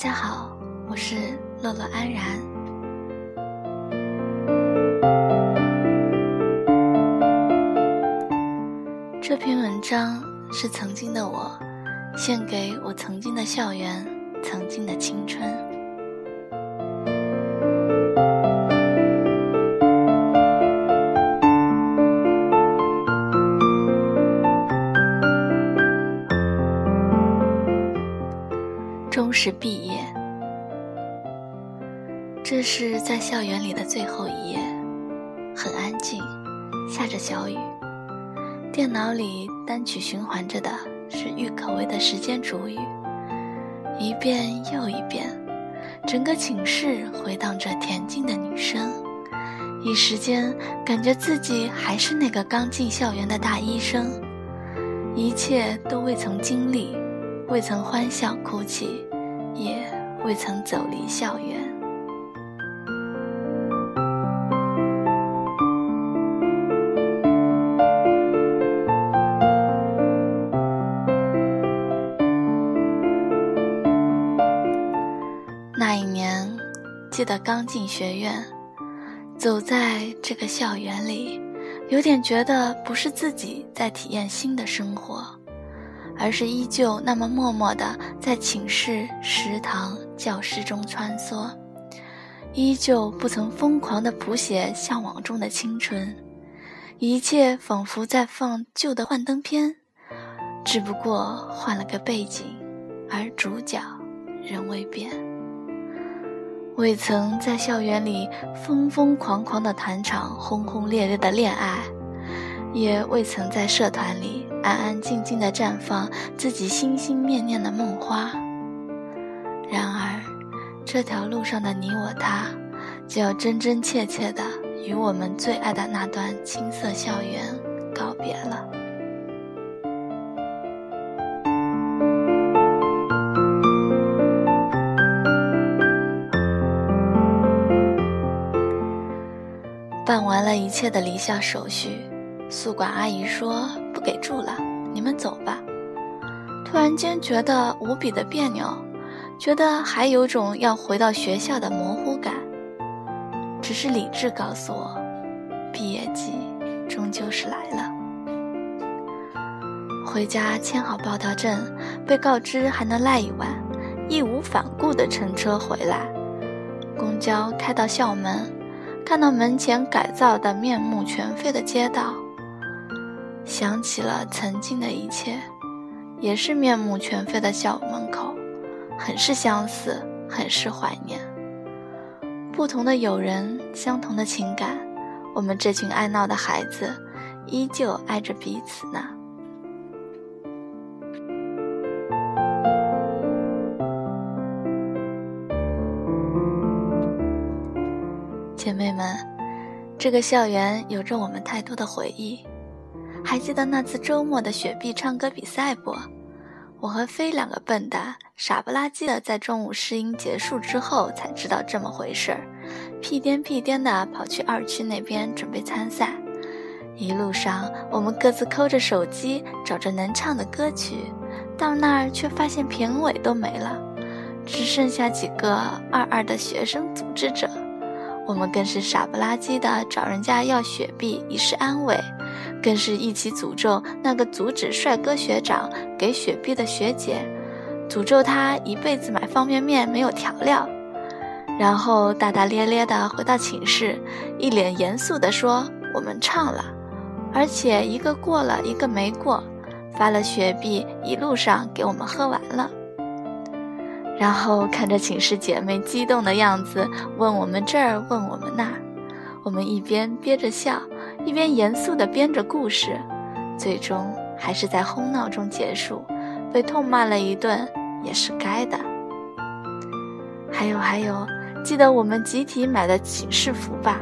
大家好，我是乐乐安然。这篇文章是曾经的我，献给我曾经的校园，曾经的青春。终是毕业，这是在校园里的最后一夜，很安静，下着小雨，电脑里单曲循环着的是郁可唯的《时间煮雨》，一遍又一遍，整个寝室回荡着恬静的女声，一时间感觉自己还是那个刚进校园的大一生，一切都未曾经历，未曾欢笑哭泣。也未曾走离校园。记得刚进学院，走在这个校园里，有点觉得不是自己在体验新的生活。而是依旧那么默默地在寝室、食堂、教室中穿梭，依旧不曾疯狂地谱写向往中的青春，一切仿佛在放旧的幻灯片，只不过换了个背景，而主角仍未变。未曾在校园里疯疯狂狂的谈场轰轰烈烈的恋爱。也未曾在社团里安安静静的绽放自己心心念念的梦花。然而，这条路上的你我他，就要真真切切的与我们最爱的那段青涩校园告别了。办完了一切的离校手续。宿管阿姨说：“不给住了，你们走吧。”突然间觉得无比的别扭，觉得还有种要回到学校的模糊感。只是理智告诉我，毕业季终究是来了。回家签好报到证，被告知还能赖一晚，义无反顾地乘车回来。公交开到校门，看到门前改造的面目全非的街道。想起了曾经的一切，也是面目全非的校门口，很是相似，很是怀念。不同的友人，相同的情感，我们这群爱闹的孩子，依旧爱着彼此呢。姐妹们，这个校园有着我们太多的回忆。还记得那次周末的雪碧唱歌比赛不？我和飞两个笨蛋，傻不拉几的在中午试音结束之后才知道这么回事儿，屁颠屁颠的跑去二区那边准备参赛。一路上，我们各自抠着手机找着能唱的歌曲，到那儿却发现评委都没了，只剩下几个二二的学生组织者。我们更是傻不拉几的找人家要雪碧以示安慰。更是一起诅咒那个阻止帅哥学长给雪碧的学姐，诅咒他一辈子买方便面没有调料，然后大大咧咧地回到寝室，一脸严肃地说：“我们唱了，而且一个过了一个没过，发了雪碧，一路上给我们喝完了。”然后看着寝室姐妹激动的样子，问我们这儿，问我们那儿。我们一边憋着笑，一边严肃地编着故事，最终还是在哄闹中结束，被痛骂了一顿也是该的。还有还有，记得我们集体买的寝室服吧？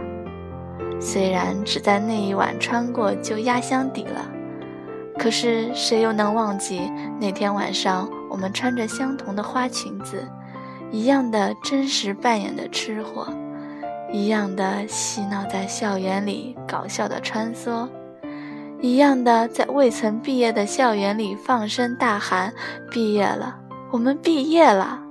虽然只在那一晚穿过就压箱底了，可是谁又能忘记那天晚上我们穿着相同的花裙子，一样的真实扮演的吃货？一样的嬉闹在校园里搞笑的穿梭，一样的在未曾毕业的校园里放声大喊：“毕业了，我们毕业了！”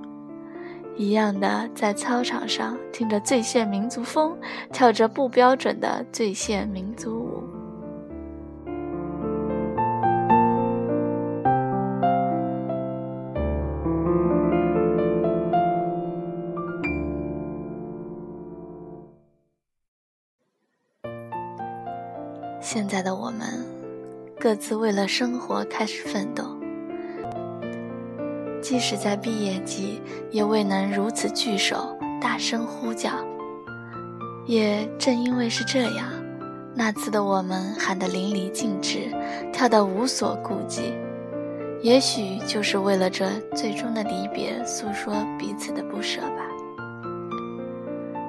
一样的在操场上听着最炫民族风，跳着不标准的最炫民族现在的我们，各自为了生活开始奋斗。即使在毕业季，也未能如此聚首，大声呼叫。也正因为是这样，那次的我们喊得淋漓尽致，跳得无所顾忌。也许就是为了这最终的离别，诉说彼此的不舍吧。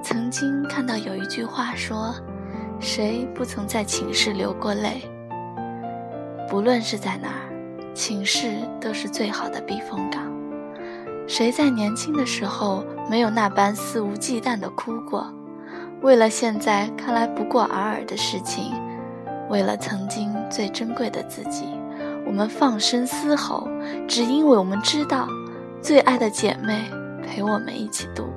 曾经看到有一句话说。谁不曾在寝室流过泪？不论是在哪儿，寝室都是最好的避风港。谁在年轻的时候没有那般肆无忌惮地哭过？为了现在看来不过尔尔的事情，为了曾经最珍贵的自己，我们放声嘶吼，只因为我们知道，最爱的姐妹陪我们一起度过。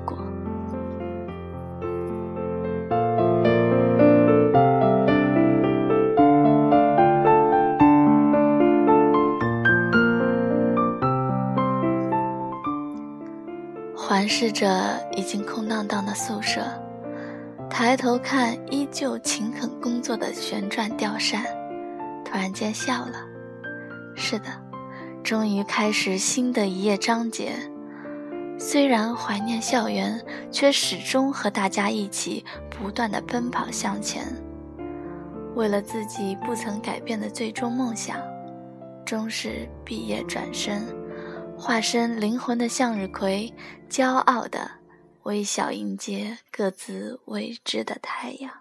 环视着已经空荡荡的宿舍，抬头看依旧勤恳工作的旋转吊扇，突然间笑了。是的，终于开始新的一页章节。虽然怀念校园，却始终和大家一起不断的奔跑向前。为了自己不曾改变的最终梦想，终是毕业转身。化身灵魂的向日葵，骄傲的微笑迎接各自未知的太阳。